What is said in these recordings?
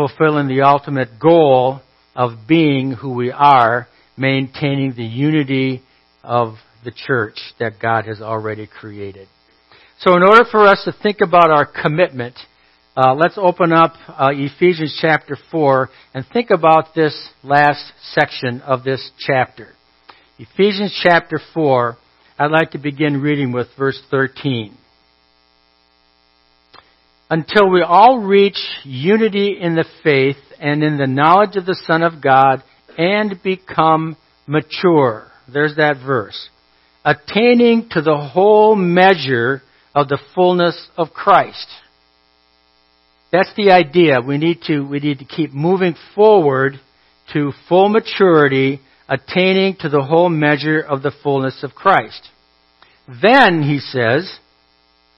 fulfilling the ultimate goal of being who we are, maintaining the unity of the church that God has already created. So in order for us to think about our commitment, uh, let's open up uh, Ephesians chapter 4 and think about this last section of this chapter. Ephesians chapter 4, I'd like to begin reading with verse 13. Until we all reach unity in the faith and in the knowledge of the Son of God and become mature. There's that verse. Attaining to the whole measure of the fullness of Christ. That's the idea. We need to, we need to keep moving forward to full maturity, attaining to the whole measure of the fullness of Christ. Then, he says,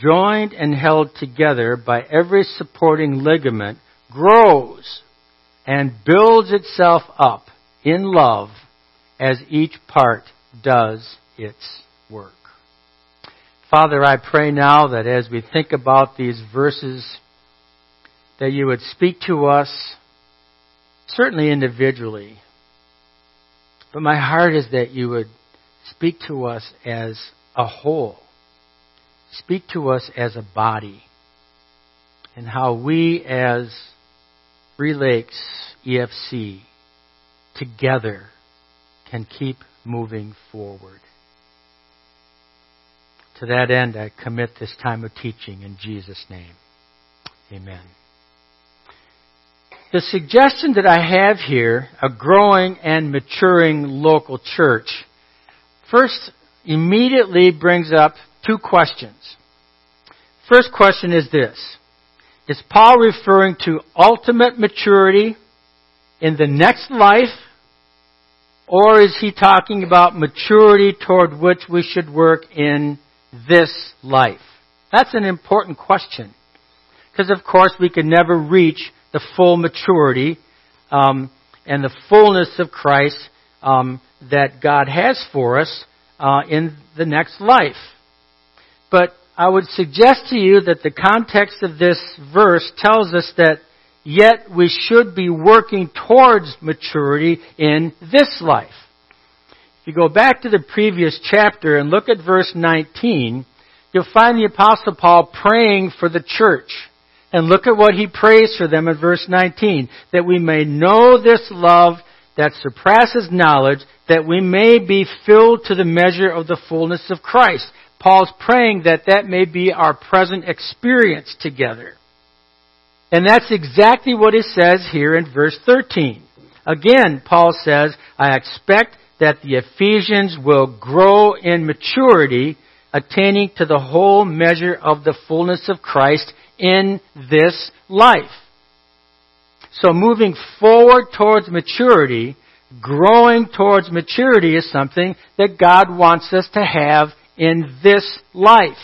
joined and held together by every supporting ligament, grows and builds itself up in love as each part does its work. Father, I pray now that as we think about these verses, that you would speak to us, certainly individually, but my heart is that you would speak to us as a whole. Speak to us as a body. And how we as Three Lakes EFC together can keep moving forward. To that end, I commit this time of teaching in Jesus' name. Amen. The suggestion that I have here, a growing and maturing local church, first immediately brings up two questions. First question is this. Is Paul referring to ultimate maturity in the next life or is he talking about maturity toward which we should work in this life? That's an important question. Because of course we can never reach the full maturity um, and the fullness of Christ um, that God has for us uh, in the next life. But I would suggest to you that the context of this verse tells us that yet we should be working towards maturity in this life. If you go back to the previous chapter and look at verse 19, you'll find the apostle Paul praying for the church. And look at what he prays for them in verse 19. That we may know this love that surpasses knowledge, that we may be filled to the measure of the fullness of Christ. Paul's praying that that may be our present experience together. And that's exactly what he says here in verse 13. Again, Paul says, I expect that the Ephesians will grow in maturity, attaining to the whole measure of the fullness of Christ in this life. So moving forward towards maturity, growing towards maturity is something that God wants us to have in this life.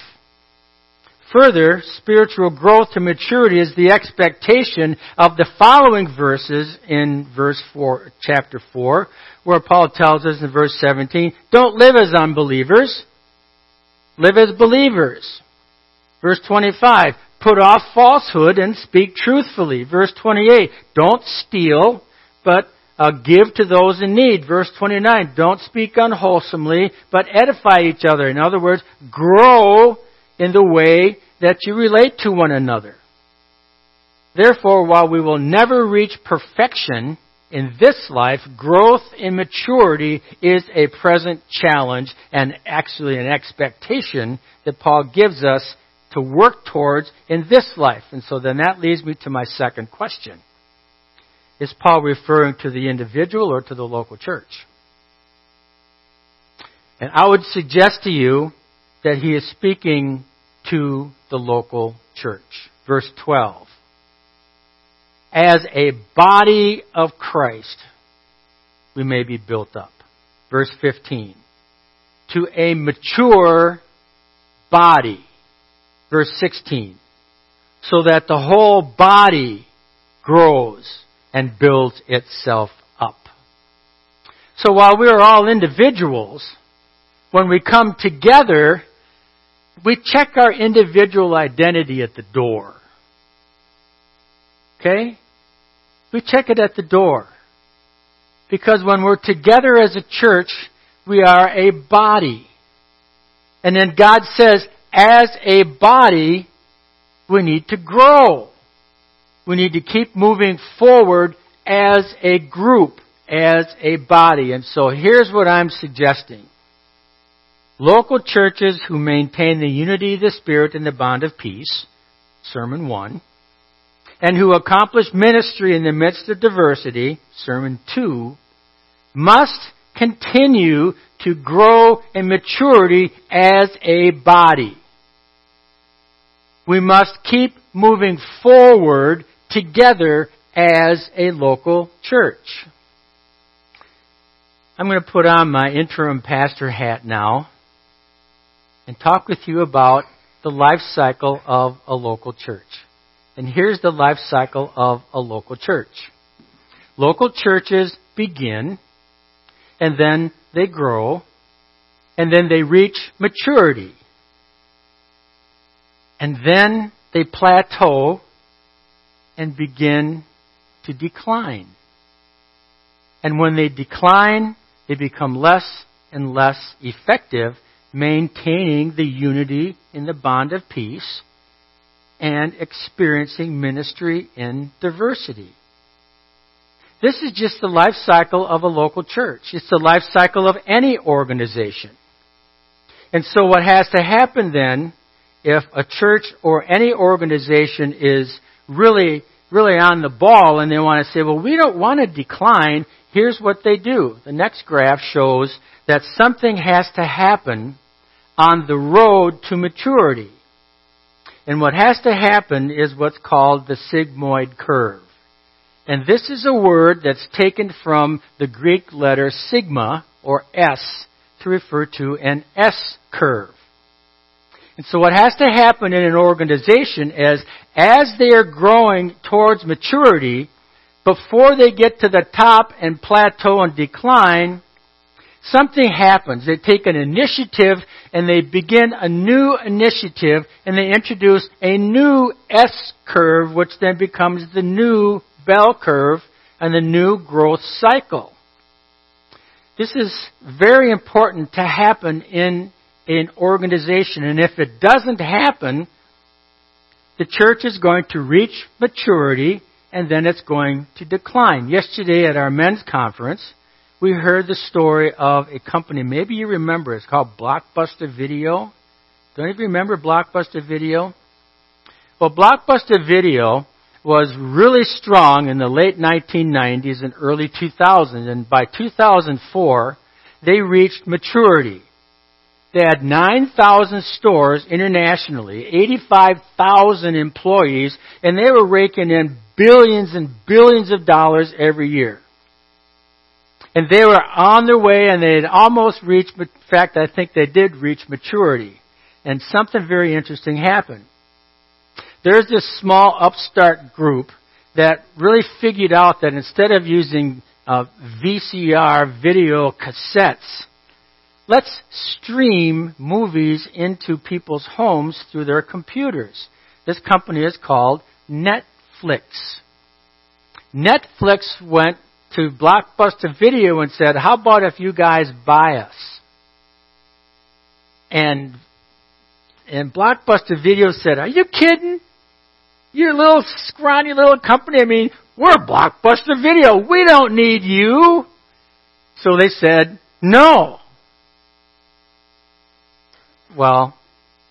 Further, spiritual growth to maturity is the expectation of the following verses in verse 4, chapter 4, where Paul tells us in verse 17, don't live as unbelievers, live as believers. Verse 25, put off falsehood and speak truthfully. Verse 28, don't steal, but uh, give to those in need. Verse 29, don't speak unwholesomely, but edify each other. In other words, grow in the way that you relate to one another. Therefore, while we will never reach perfection in this life, growth in maturity is a present challenge and actually an expectation that Paul gives us to work towards in this life. And so then that leads me to my second question. Is Paul referring to the individual or to the local church? And I would suggest to you that he is speaking to the local church. Verse 12. As a body of Christ, we may be built up. Verse 15. To a mature body. Verse 16. So that the whole body grows and builds itself up. So while we are all individuals, when we come together, we check our individual identity at the door. Okay? We check it at the door. Because when we're together as a church, we are a body. And then God says, as a body, we need to grow. We need to keep moving forward as a group, as a body. And so here's what I'm suggesting. Local churches who maintain the unity of the Spirit and the bond of peace, Sermon 1, and who accomplish ministry in the midst of diversity, Sermon 2, must continue to grow in maturity as a body. We must keep moving forward together as a local church. I'm going to put on my interim pastor hat now and talk with you about the life cycle of a local church. And here's the life cycle of a local church. Local churches begin, and then they grow, and then they reach maturity. And then they plateau and begin to decline. And when they decline, they become less and less effective maintaining the unity in the bond of peace and experiencing ministry in diversity. This is just the life cycle of a local church. It's the life cycle of any organization. And so what has to happen then, if a church or any organization is really, really on the ball and they want to say, well, we don't want to decline, here's what they do. The next graph shows that something has to happen on the road to maturity. And what has to happen is what's called the sigmoid curve. And this is a word that's taken from the Greek letter sigma, or S, to refer to an S curve. And so what has to happen in an organization is, as they are growing towards maturity, before they get to the top and plateau and decline, something happens. They take an initiative and they begin a new initiative and they introduce a new S curve, which then becomes the new bell curve and the new growth cycle. This is very important to happen in an organization, and if it doesn't happen, the church is going to reach maturity and then it's going to decline. Yesterday at our men's conference, we heard the story of a company. Maybe you remember. It's called Blockbuster Video. Don't you remember Blockbuster Video? Well, Blockbuster Video was really strong in the late 1990s and early 2000s, and by 2004, they reached maturity. They had 9,000 stores internationally, 85,000 employees, and they were raking in billions and billions of dollars every year. And they were on their way and they had almost reached, in fact, I think they did reach maturity. And something very interesting happened. There's this small upstart group that really figured out that instead of using uh, VCR video cassettes, let's stream movies into people's homes through their computers. This company is called Netflix. Netflix went to Blockbuster Video and said, How about if you guys buy us? And and Blockbuster Video said, Are you kidding? You're a little scrawny little company. I mean, we're Blockbuster Video. We don't need you. So they said, No. Well,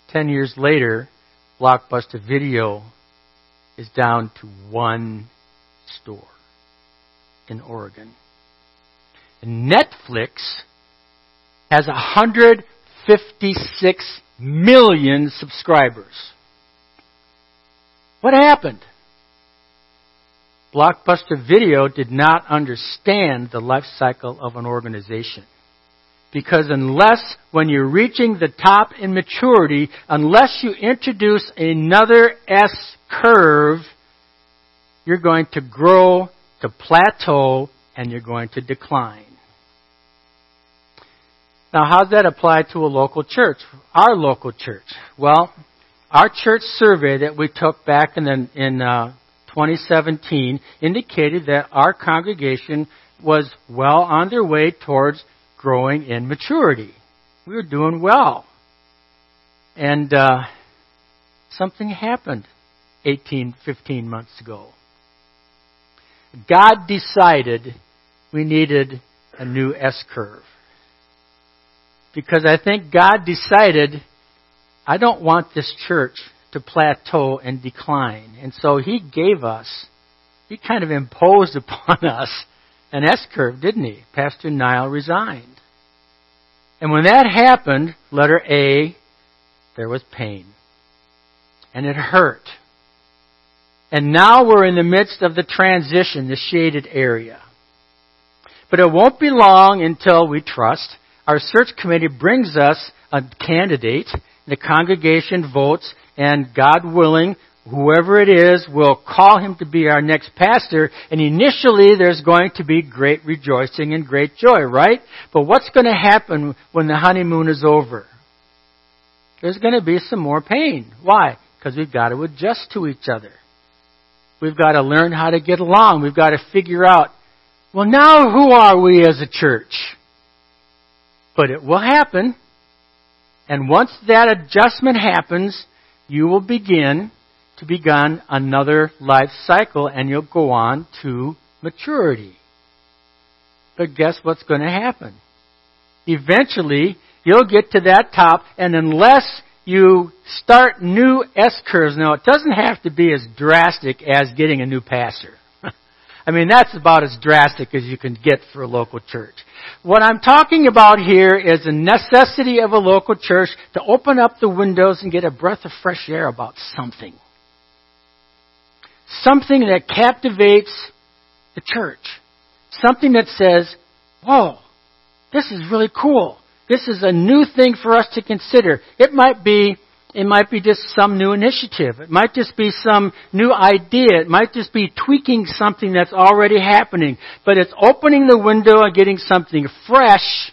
ten years later, Blockbuster Video is down to one store in Oregon. And Netflix has 156 million subscribers. What happened? Blockbuster Video did not understand the life cycle of an organization. Because unless, when you're reaching the top in maturity, unless you introduce another S curve, you're going to grow to plateau and you're going to decline. Now, how does that apply to a local church? Our local church. Well, our church survey that we took back in, the, in uh, 2017 indicated that our congregation was well on their way towards growing in maturity. We were doing well. And uh, something happened 18, 15 months ago. God decided we needed a new S curve. Because I think God decided, I don't want this church to plateau and decline. And so He gave us, He kind of imposed upon us an S curve, didn't He? Pastor Niall resigned. And when that happened, letter A, there was pain. And it hurt. And now we're in the midst of the transition, the shaded area. But it won't be long until we trust. Our search committee brings us a candidate. The congregation votes, and God willing, whoever it is will call him to be our next pastor, and initially there's going to be great rejoicing and great joy, right? But what's going to happen when the honeymoon is over? There's going to be some more pain. Why? Because we've got to adjust to each other. We've got to learn how to get along. We've got to figure out, well, now who are we as a church? But it will happen. And once that adjustment happens, you will begin to begin another life cycle and you'll go on to maturity. But guess what's going to happen? Eventually, you'll get to that top and unless you start new S curves. Now, it doesn't have to be as drastic as getting a new pastor. I mean, that's about as drastic as you can get for a local church. What I'm talking about here is the necessity of a local church to open up the windows and get a breath of fresh air about something. Something that captivates the church. Something that says, whoa, this is really cool. This is a new thing for us to consider. It might be it might be just some new initiative. It might just be some new idea. It might just be tweaking something that's already happening. But it's opening the window and getting something fresh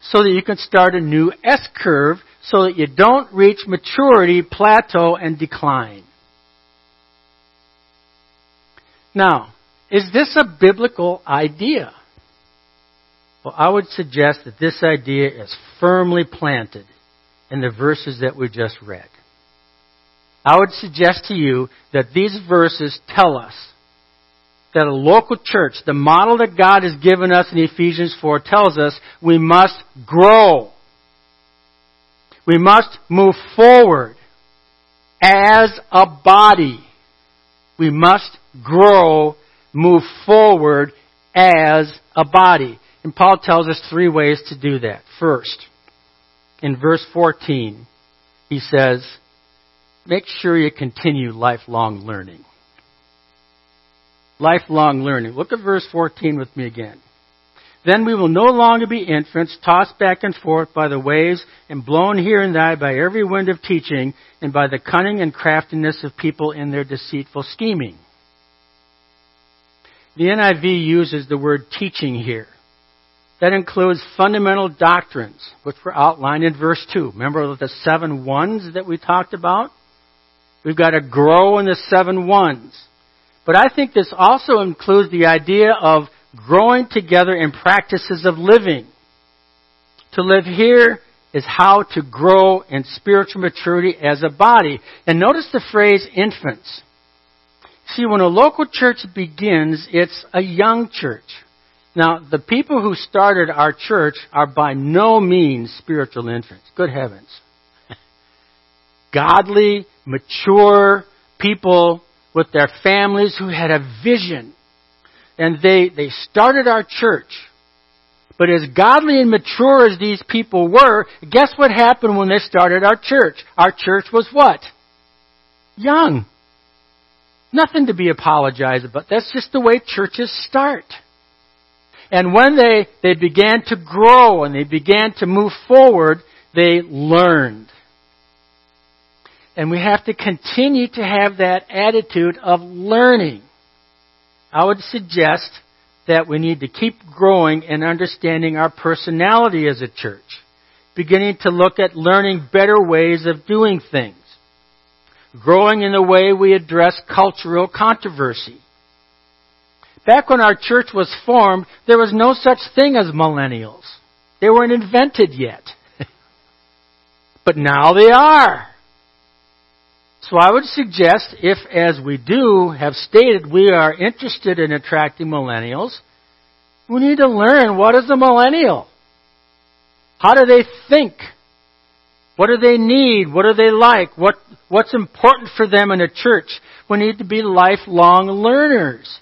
so that you can start a new S curve so that you don't reach maturity, plateau, and decline. Now, is this a biblical idea? Well, I would suggest that this idea is firmly planted in the verses that we just read. I would suggest to you that these verses tell us that a local church, the model that God has given us in Ephesians 4 tells us we must grow. We must move forward as a body. We must grow, move forward as a body. And Paul tells us three ways to do that. First, in verse 14, he says, make sure you continue lifelong learning. Lifelong learning. Look at verse 14 with me again. Then we will no longer be infants, tossed back and forth by the waves and blown here and there by every wind of teaching and by the cunning and craftiness of people in their deceitful scheming. The NIV uses the word teaching here. That includes fundamental doctrines, which were outlined in verse 2. Remember the seven ones that we talked about? We've got to grow in the seven ones. But I think this also includes the idea of growing together in practices of living. To live here is how to grow in spiritual maturity as a body. And notice the phrase infants. See, when a local church begins, it's a young church. Now, the people who started our church are by no means spiritual infants. Good heavens. Godly, mature people with their families who had a vision. And they, they started our church. But as godly and mature as these people were, guess what happened when they started our church? Our church was what? Young. Nothing to be apologized about. That's just the way churches start. And when they, they began to grow and they began to move forward, they learned. And we have to continue to have that attitude of learning. I would suggest that we need to keep growing and understanding our personality as a church. Beginning to look at learning better ways of doing things. Growing in the way we address cultural controversy. Back when our church was formed, there was no such thing as millennials. They weren't invented yet. but now they are. So I would suggest if, as we do have stated, we are interested in attracting millennials, we need to learn what is a millennial? How do they think? What do they need? What do they like? What, what's important for them in a church? We need to be lifelong learners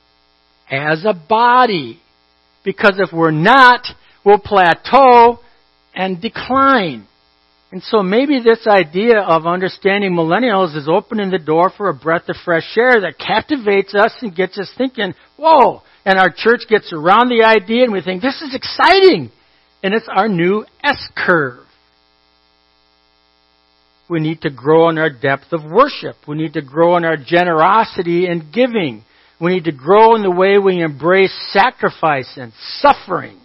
as a body. Because if we're not, we'll plateau and decline. And so maybe this idea of understanding millennials is opening the door for a breath of fresh air that captivates us and gets us thinking, whoa! And our church gets around the idea and we think, this is exciting! And it's our new S curve. We need to grow in our depth of worship. We need to grow in our generosity and giving. We need to grow in the way we embrace sacrifice and suffering.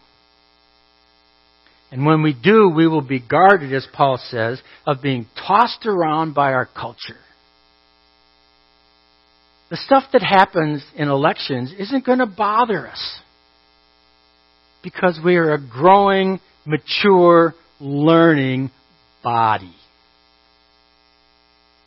And when we do, we will be guarded, as Paul says, of being tossed around by our culture. The stuff that happens in elections isn't going to bother us because we are a growing, mature, learning body.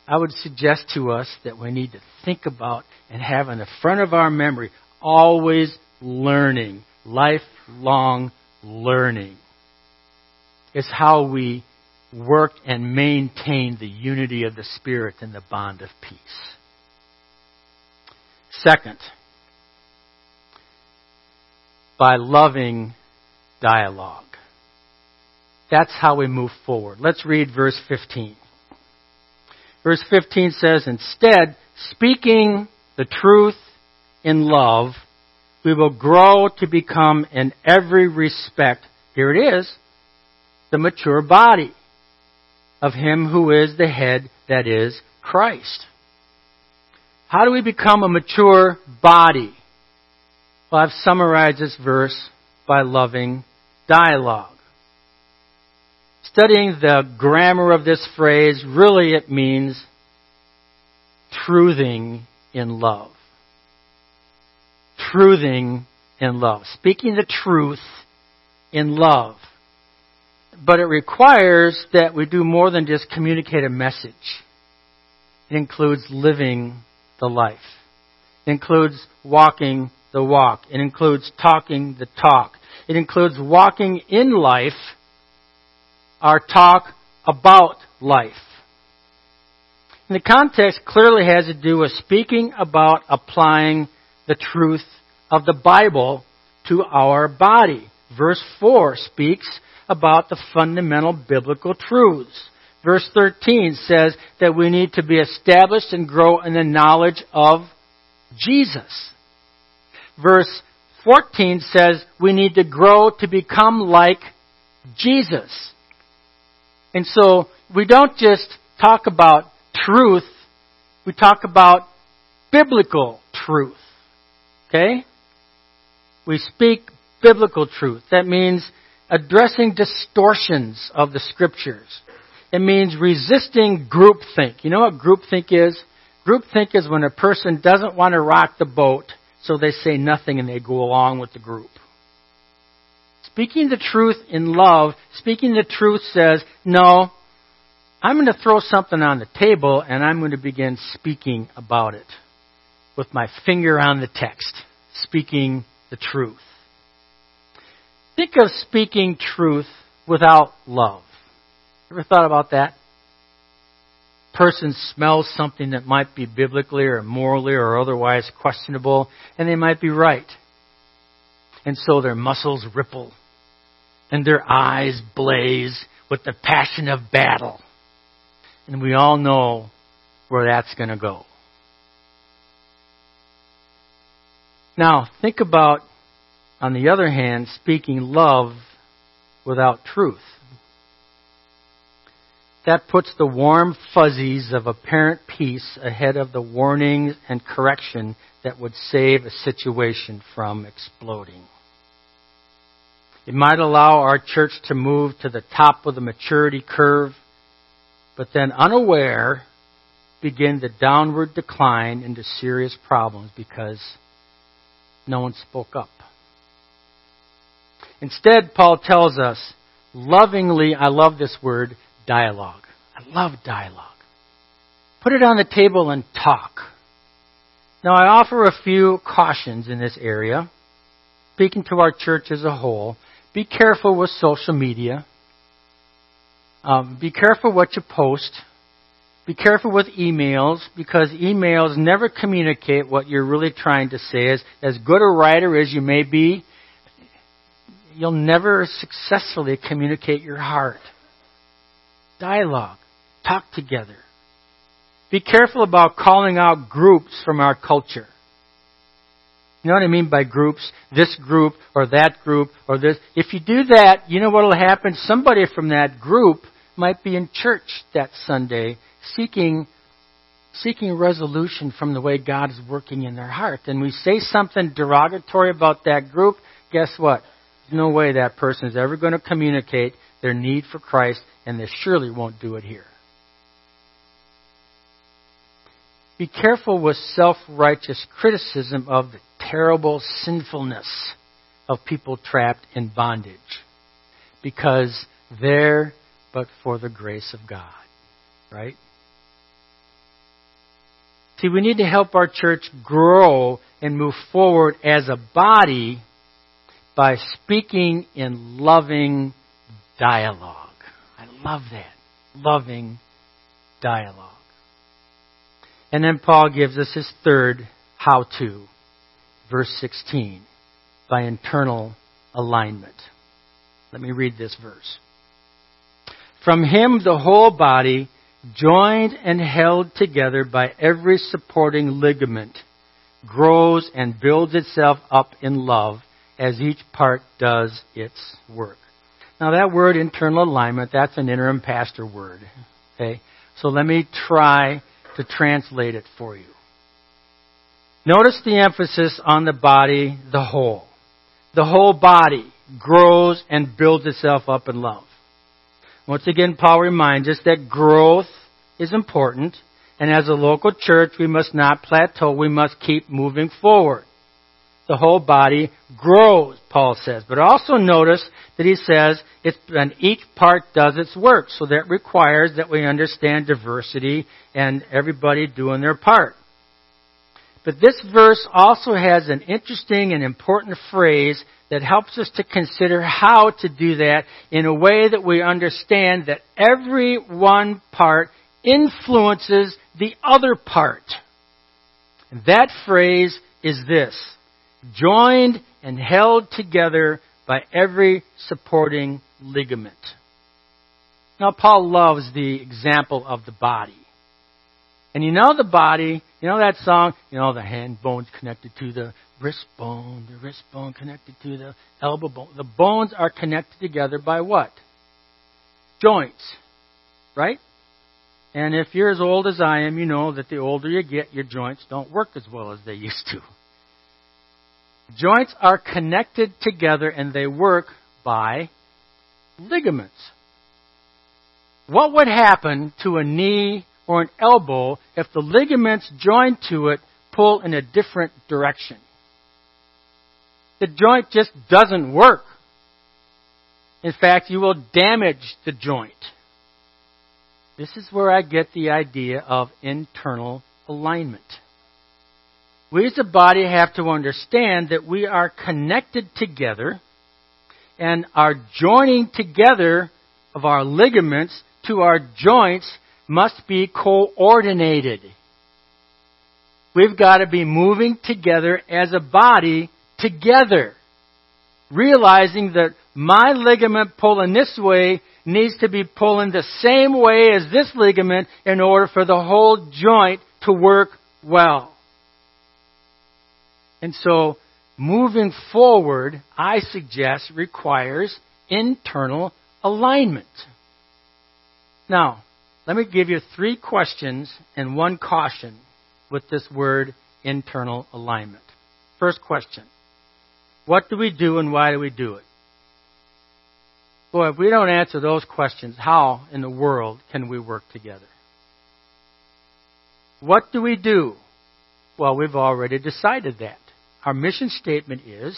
I would suggest to us that we need to think about and have in the front of our memory always learning, lifelong learning is how we work and maintain the unity of the Spirit and the bond of peace. Second, by loving dialogue. That's how we move forward. Let's read verse 15. Verse 15 says, Instead, speaking the truth in love, we will grow to become in every respect, here it is, the mature body of Him who is the head, that is, Christ. How do we become a mature body? Well, I've summarized this verse by loving dialogue. Studying the grammar of this phrase, really it means truthing in love. Truthing in love. Speaking the truth in love. But it requires that we do more than just communicate a message. It includes living the life. It includes walking the walk. It includes talking the talk. It includes walking in life, our talk about life. And the context clearly has to do with speaking about applying the truth of the Bible to our body. Verse 4 speaks about the fundamental biblical truths. Verse 13 says that we need to be established and grow in the knowledge of Jesus. Verse 14 says we need to grow to become like Jesus. And so we don't just talk about truth, we talk about biblical truth. Okay? We speak biblical truth. That means addressing distortions of the scriptures. It means resisting groupthink. You know what groupthink is? Groupthink is when a person doesn't want to rock the boat, so they say nothing and they go along with the group. Speaking the truth in love, speaking the truth says, no, I'm going to throw something on the table and I'm going to begin speaking about it with my finger on the text, speaking the truth. Think of speaking truth without love. Ever thought about that? Person smells something that might be biblically or morally or otherwise questionable, and they might be right. And so their muscles ripple, and their eyes blaze with the passion of battle. And we all know where that's going to go. Now, think about, on the other hand, speaking love without truth. That puts the warm fuzzies of apparent peace ahead of the warnings and correction that would save a situation from exploding. It might allow our church to move to the top of the maturity curve, but then unaware begin the downward decline into serious problems because no one spoke up. Instead, Paul tells us, lovingly, I love this word, dialogue. I love dialogue. Put it on the table and talk. Now, I offer a few cautions in this area, speaking to our church as a whole. Be careful with social media. Um, be careful what you post. Be careful with emails because emails never communicate what you're really trying to say. As, as good a writer as you may be, you'll never successfully communicate your heart. Dialogue. Talk together. Be careful about calling out groups from our culture. You know what I mean by groups? This group or that group or this. If you do that, you know what will happen? Somebody from that group might be in church that Sunday seeking seeking resolution from the way God is working in their heart. And we say something derogatory about that group, guess what? There's no way that person is ever going to communicate their need for Christ, and they surely won't do it here. Be careful with self righteous criticism of the terrible sinfulness of people trapped in bondage. Because they're but for the grace of God. Right? See, we need to help our church grow and move forward as a body by speaking in loving dialogue. I love that. Loving dialogue. And then Paul gives us his third how to, verse 16, by internal alignment. Let me read this verse. From him the whole body joined and held together by every supporting ligament, grows and builds itself up in love as each part does its work. Now that word internal alignment, that's an interim pastor word. Okay? So let me try to translate it for you. Notice the emphasis on the body, the whole. The whole body grows and builds itself up in love. Once again, Paul reminds us that growth is important, and as a local church, we must not plateau. We must keep moving forward. The whole body grows, Paul says. But also notice that he says it's, and each part does its work. So that requires that we understand diversity and everybody doing their part. But this verse also has an interesting and important phrase that helps us to consider how to do that in a way that we understand that every one part influences the other part. And that phrase is this joined and held together by every supporting ligament. Now, Paul loves the example of the body. And you know the body, you know that song, you know the hand bone's connected to the wrist bone, the wrist bone connected to the elbow bone. The bones are connected together by what? Joints. Right? And if you're as old as I am, you know that the older you get, your joints don't work as well as they used to. Joints are connected together and they work by ligaments. What would happen to a knee or an elbow if the ligaments joined to it pull in a different direction? The joint just doesn't work. In fact, you will damage the joint. This is where I get the idea of internal alignment. We as a body have to understand that we are connected together and our joining together of our ligaments to our joints must be coordinated. We've got to be moving together as a body together. Realizing that my ligament pulling this way needs to be pulling the same way as this ligament in order for the whole joint to work well. And so moving forward, I suggest, requires internal alignment. Now, let me give you three questions and one caution with this word internal alignment. First question What do we do and why do we do it? Boy, if we don't answer those questions, how in the world can we work together? What do we do? Well, we've already decided that. Our mission statement is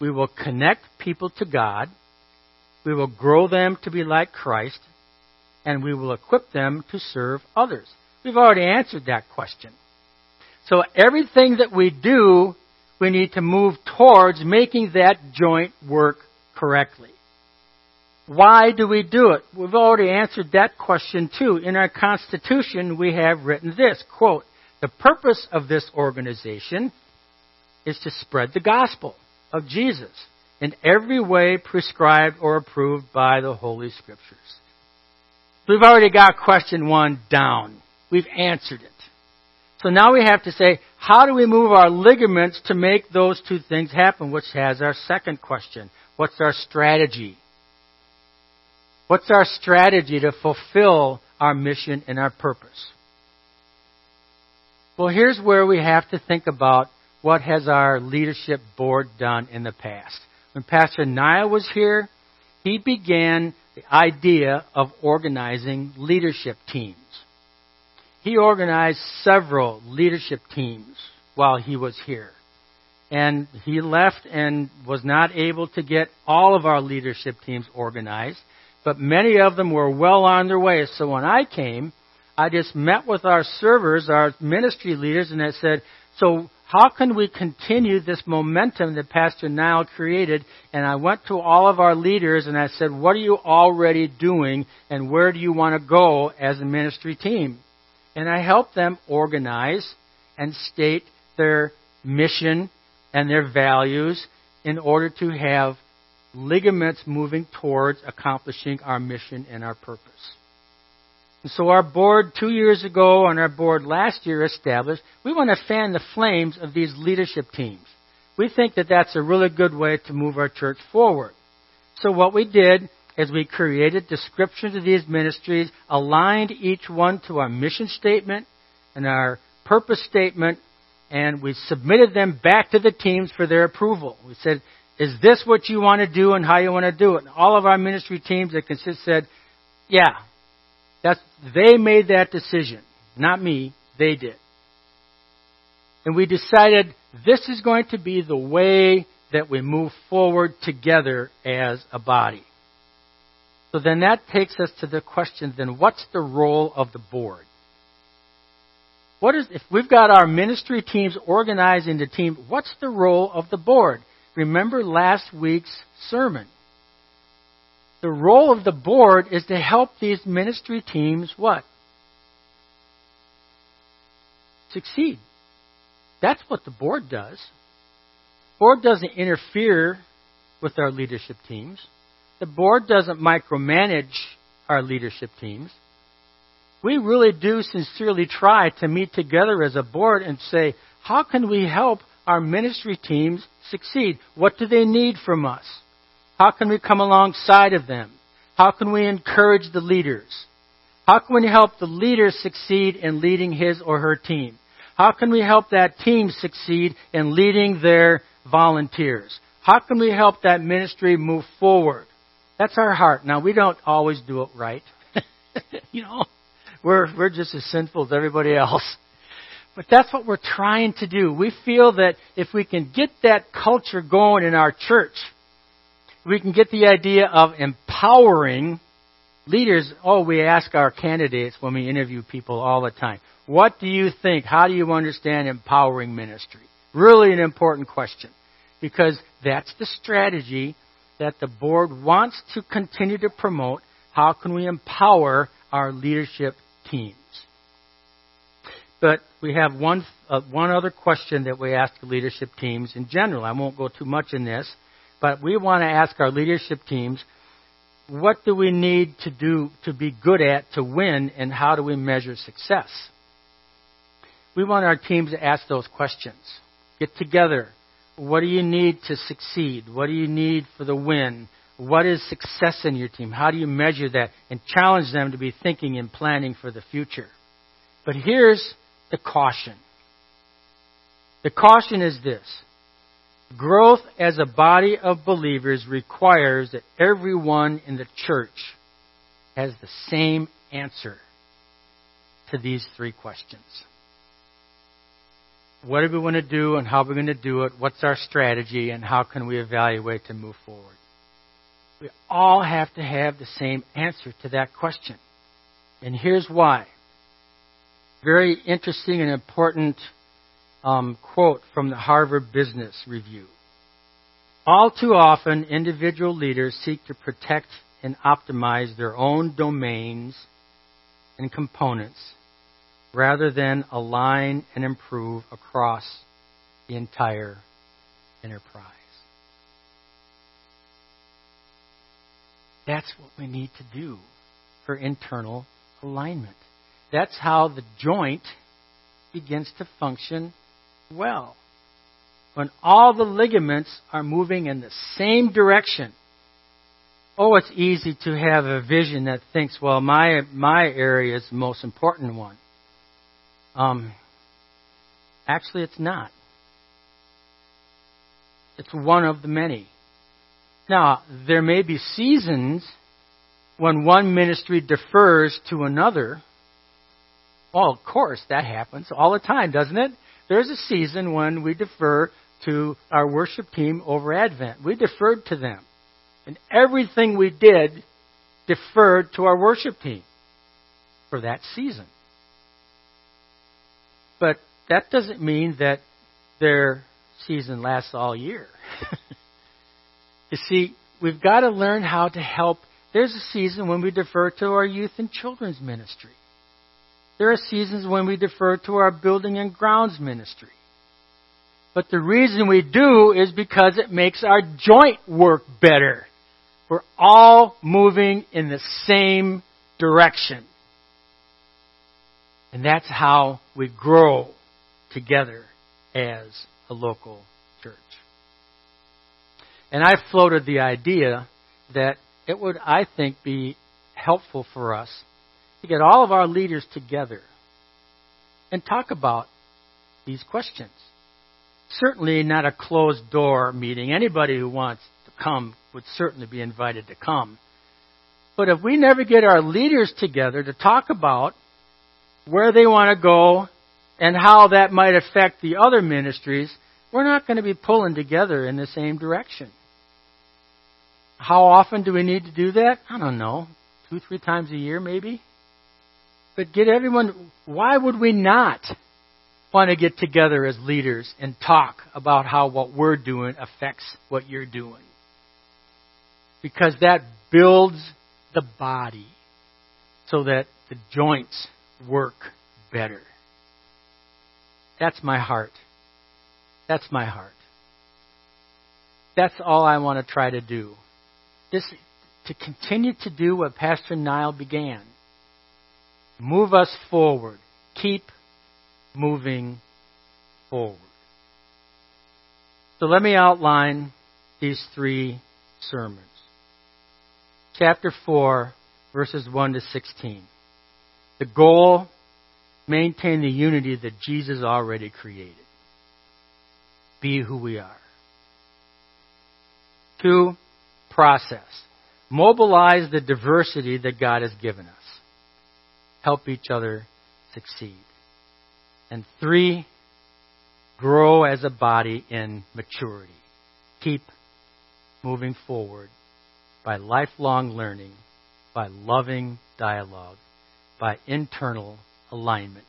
we will connect people to God, we will grow them to be like Christ, and we will equip them to serve others. We've already answered that question. So everything that we do, we need to move towards making that joint work correctly. Why do we do it? We've already answered that question too. In our Constitution, we have written this, quote, the purpose of this organization is to spread the gospel of Jesus in every way prescribed or approved by the Holy Scriptures. We've already got question one down. We've answered it. So now we have to say, how do we move our ligaments to make those two things happen? Which has our second question. What's our strategy? What's our strategy to fulfill our mission and our purpose? Well, here's where we have to think about what has our leadership board done in the past. When Pastor Niall was here, he began the idea of organizing leadership teams. He organized several leadership teams while he was here. And he left and was not able to get all of our leadership teams organized but many of them were well on their way. So when I came, I just met with our servers, our ministry leaders, and I said, so how can we continue this momentum that Pastor Niall created? And I went to all of our leaders and I said, what are you already doing and where do you want to go as a ministry team? And I helped them organize and state their mission and their values in order to have ligaments moving towards accomplishing our mission and our purpose. And so our board two years ago and our board last year established, we want to fan the flames of these leadership teams. We think that that's a really good way to move our church forward. So what we did is we created descriptions of these ministries, aligned each one to our mission statement and our purpose statement, and we submitted them back to the teams for their approval. We said, is this what you want to do and how you want to do it? And all of our ministry teams that consist said, yeah, that's, they made that decision. Not me, they did. And we decided this is going to be the way that we move forward together as a body. So then that takes us to the question then what's the role of the board? What is if we've got our ministry teams organized into teams, what's the role of the board? Remember last week's sermon. The role of the board is to help these ministry teams what? Succeed. That's what the board does. Board doesn't interfere with our leadership teams. The board doesn't micromanage our leadership teams. We really do sincerely try to meet together as a board and say, how can we help our ministry teams succeed? What do they need from us? How can we come alongside of them? How can we encourage the leaders? How can we help the leader succeed in leading his or her team? How can we help that team succeed in leading their volunteers? How can we help that ministry move forward? That's our heart. Now, we don't always do it right. you know, we're, we're just as sinful as everybody else. But that's what we're trying to do. We feel that if we can get that culture going in our church, we can get the idea of empowering leaders. Oh, we ask our candidates when we interview people all the time. What do you think? How do you understand empowering ministry? Really an important question. Because that's the strategy that the board wants to continue to promote. How can we empower our leadership teams? But we have one, uh, one other question that we ask the leadership teams in general. I won't go too much in this, but we want to ask our leadership teams, what do we need to do to be good at to win and how do we measure success? We want our teams to ask those questions. Get together. what do you need to succeed? What do you need for the win? What is success in your team? How do you measure that? And challenge them to be thinking and planning for the future. But here's the caution. The caution is this. Growth as a body of believers requires that everyone in the church has the same answer to these three questions. What are we going to do and how are we going to do it? What's our strategy and how can we evaluate to move forward? We all have to have the same answer to that question. And here's why. Very interesting and important um, quote from the Harvard Business Review. All too often, individual leaders seek to protect and optimize their own domains and components rather than align and improve across the entire enterprise. That's what we need to do for internal alignment. That's how the joint begins to function well. When all the ligaments are moving in the same direction. Oh, it's easy to have a vision that thinks, well, my, my area is the most important one. Um, actually, it's not. It's one of the many. Now, there may be seasons when one ministry defers to another. Well, of course, that happens all the time, doesn't it? There's a season when we defer to our worship team over Advent. We deferred to them. And everything we did deferred to our worship team for that season. But that doesn't mean that their season lasts all year. you see, we've got to learn how to help. There's a season when we defer to our youth and children's ministry. There are seasons when we defer to our building and grounds ministry. But the reason we do is because it makes our joint work better. We're all moving in the same direction. And that's how we grow together as a local church. And I floated the idea that it would, I think, be helpful for us to get all of our leaders together and talk about these questions. Certainly not a closed door meeting. Anybody who wants to come would certainly be invited to come. But if we never get our leaders together to talk about where they want to go and how that might affect the other ministries, we're not going to be pulling together in the same direction. How often do we need to do that? I don't know. Two, three times a year, maybe? But get everyone, why would we not want to get together as leaders and talk about how what we're doing affects what you're doing? Because that builds the body so that the joints work better. That's my heart. That's my heart. That's all I want to try to do. This, to continue to do what Pastor Niall began. Move us forward. Keep moving forward. So let me outline these three sermons. Chapter 4, verses 1 to 16. The goal, maintain the unity that Jesus already created. Be who we are. Two, process. Mobilize the diversity that God has given us. Help each other succeed. And three, grow as a body in maturity. Keep moving forward by lifelong learning, by loving dialogue, by internal alignment.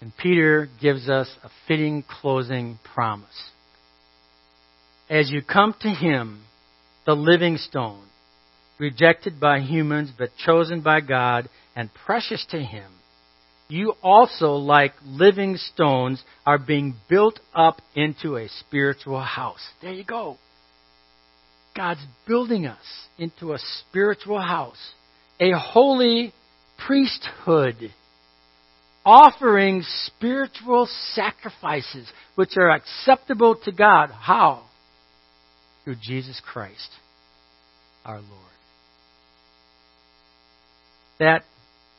And Peter gives us a fitting closing promise. As you come to him, the living stone, rejected by humans but chosen by God and precious to him, you also, like living stones, are being built up into a spiritual house. There you go. God's building us into a spiritual house, a holy priesthood, offering spiritual sacrifices which are acceptable to God. How? Through Jesus Christ, our Lord. That,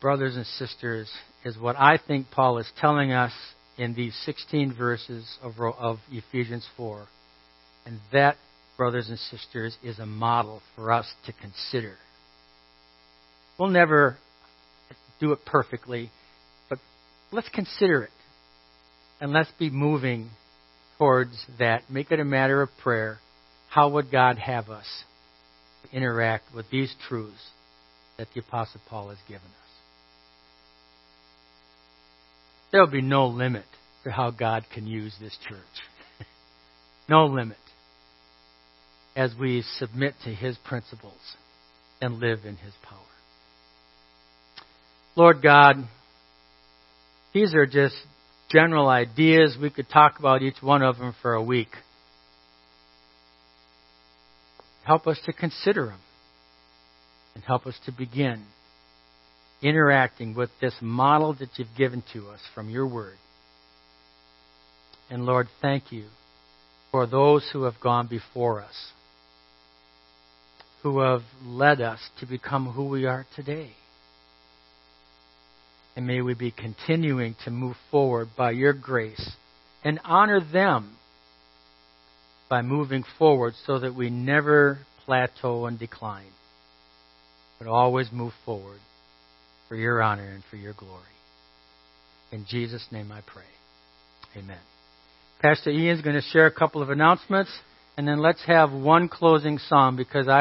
brothers and sisters, is what I think Paul is telling us in these 16 verses of, of Ephesians 4. And that, brothers and sisters, is a model for us to consider. We'll never do it perfectly, but let's consider it. And let's be moving towards that. Make it a matter of prayer. How would God have us interact with these truths that the Apostle Paul has given us? There will be no limit to how God can use this church. no limit as we submit to His principles and live in His power. Lord God, these are just general ideas. We could talk about each one of them for a week. Help us to consider them and help us to begin interacting with this model that you've given to us from your word. And Lord, thank you for those who have gone before us, who have led us to become who we are today. And may we be continuing to move forward by your grace and honor them by moving forward so that we never plateau and decline, but always move forward for your honor and for your glory. In Jesus' name I pray. Amen. Pastor Ian's going to share a couple of announcements, and then let's have one closing song because I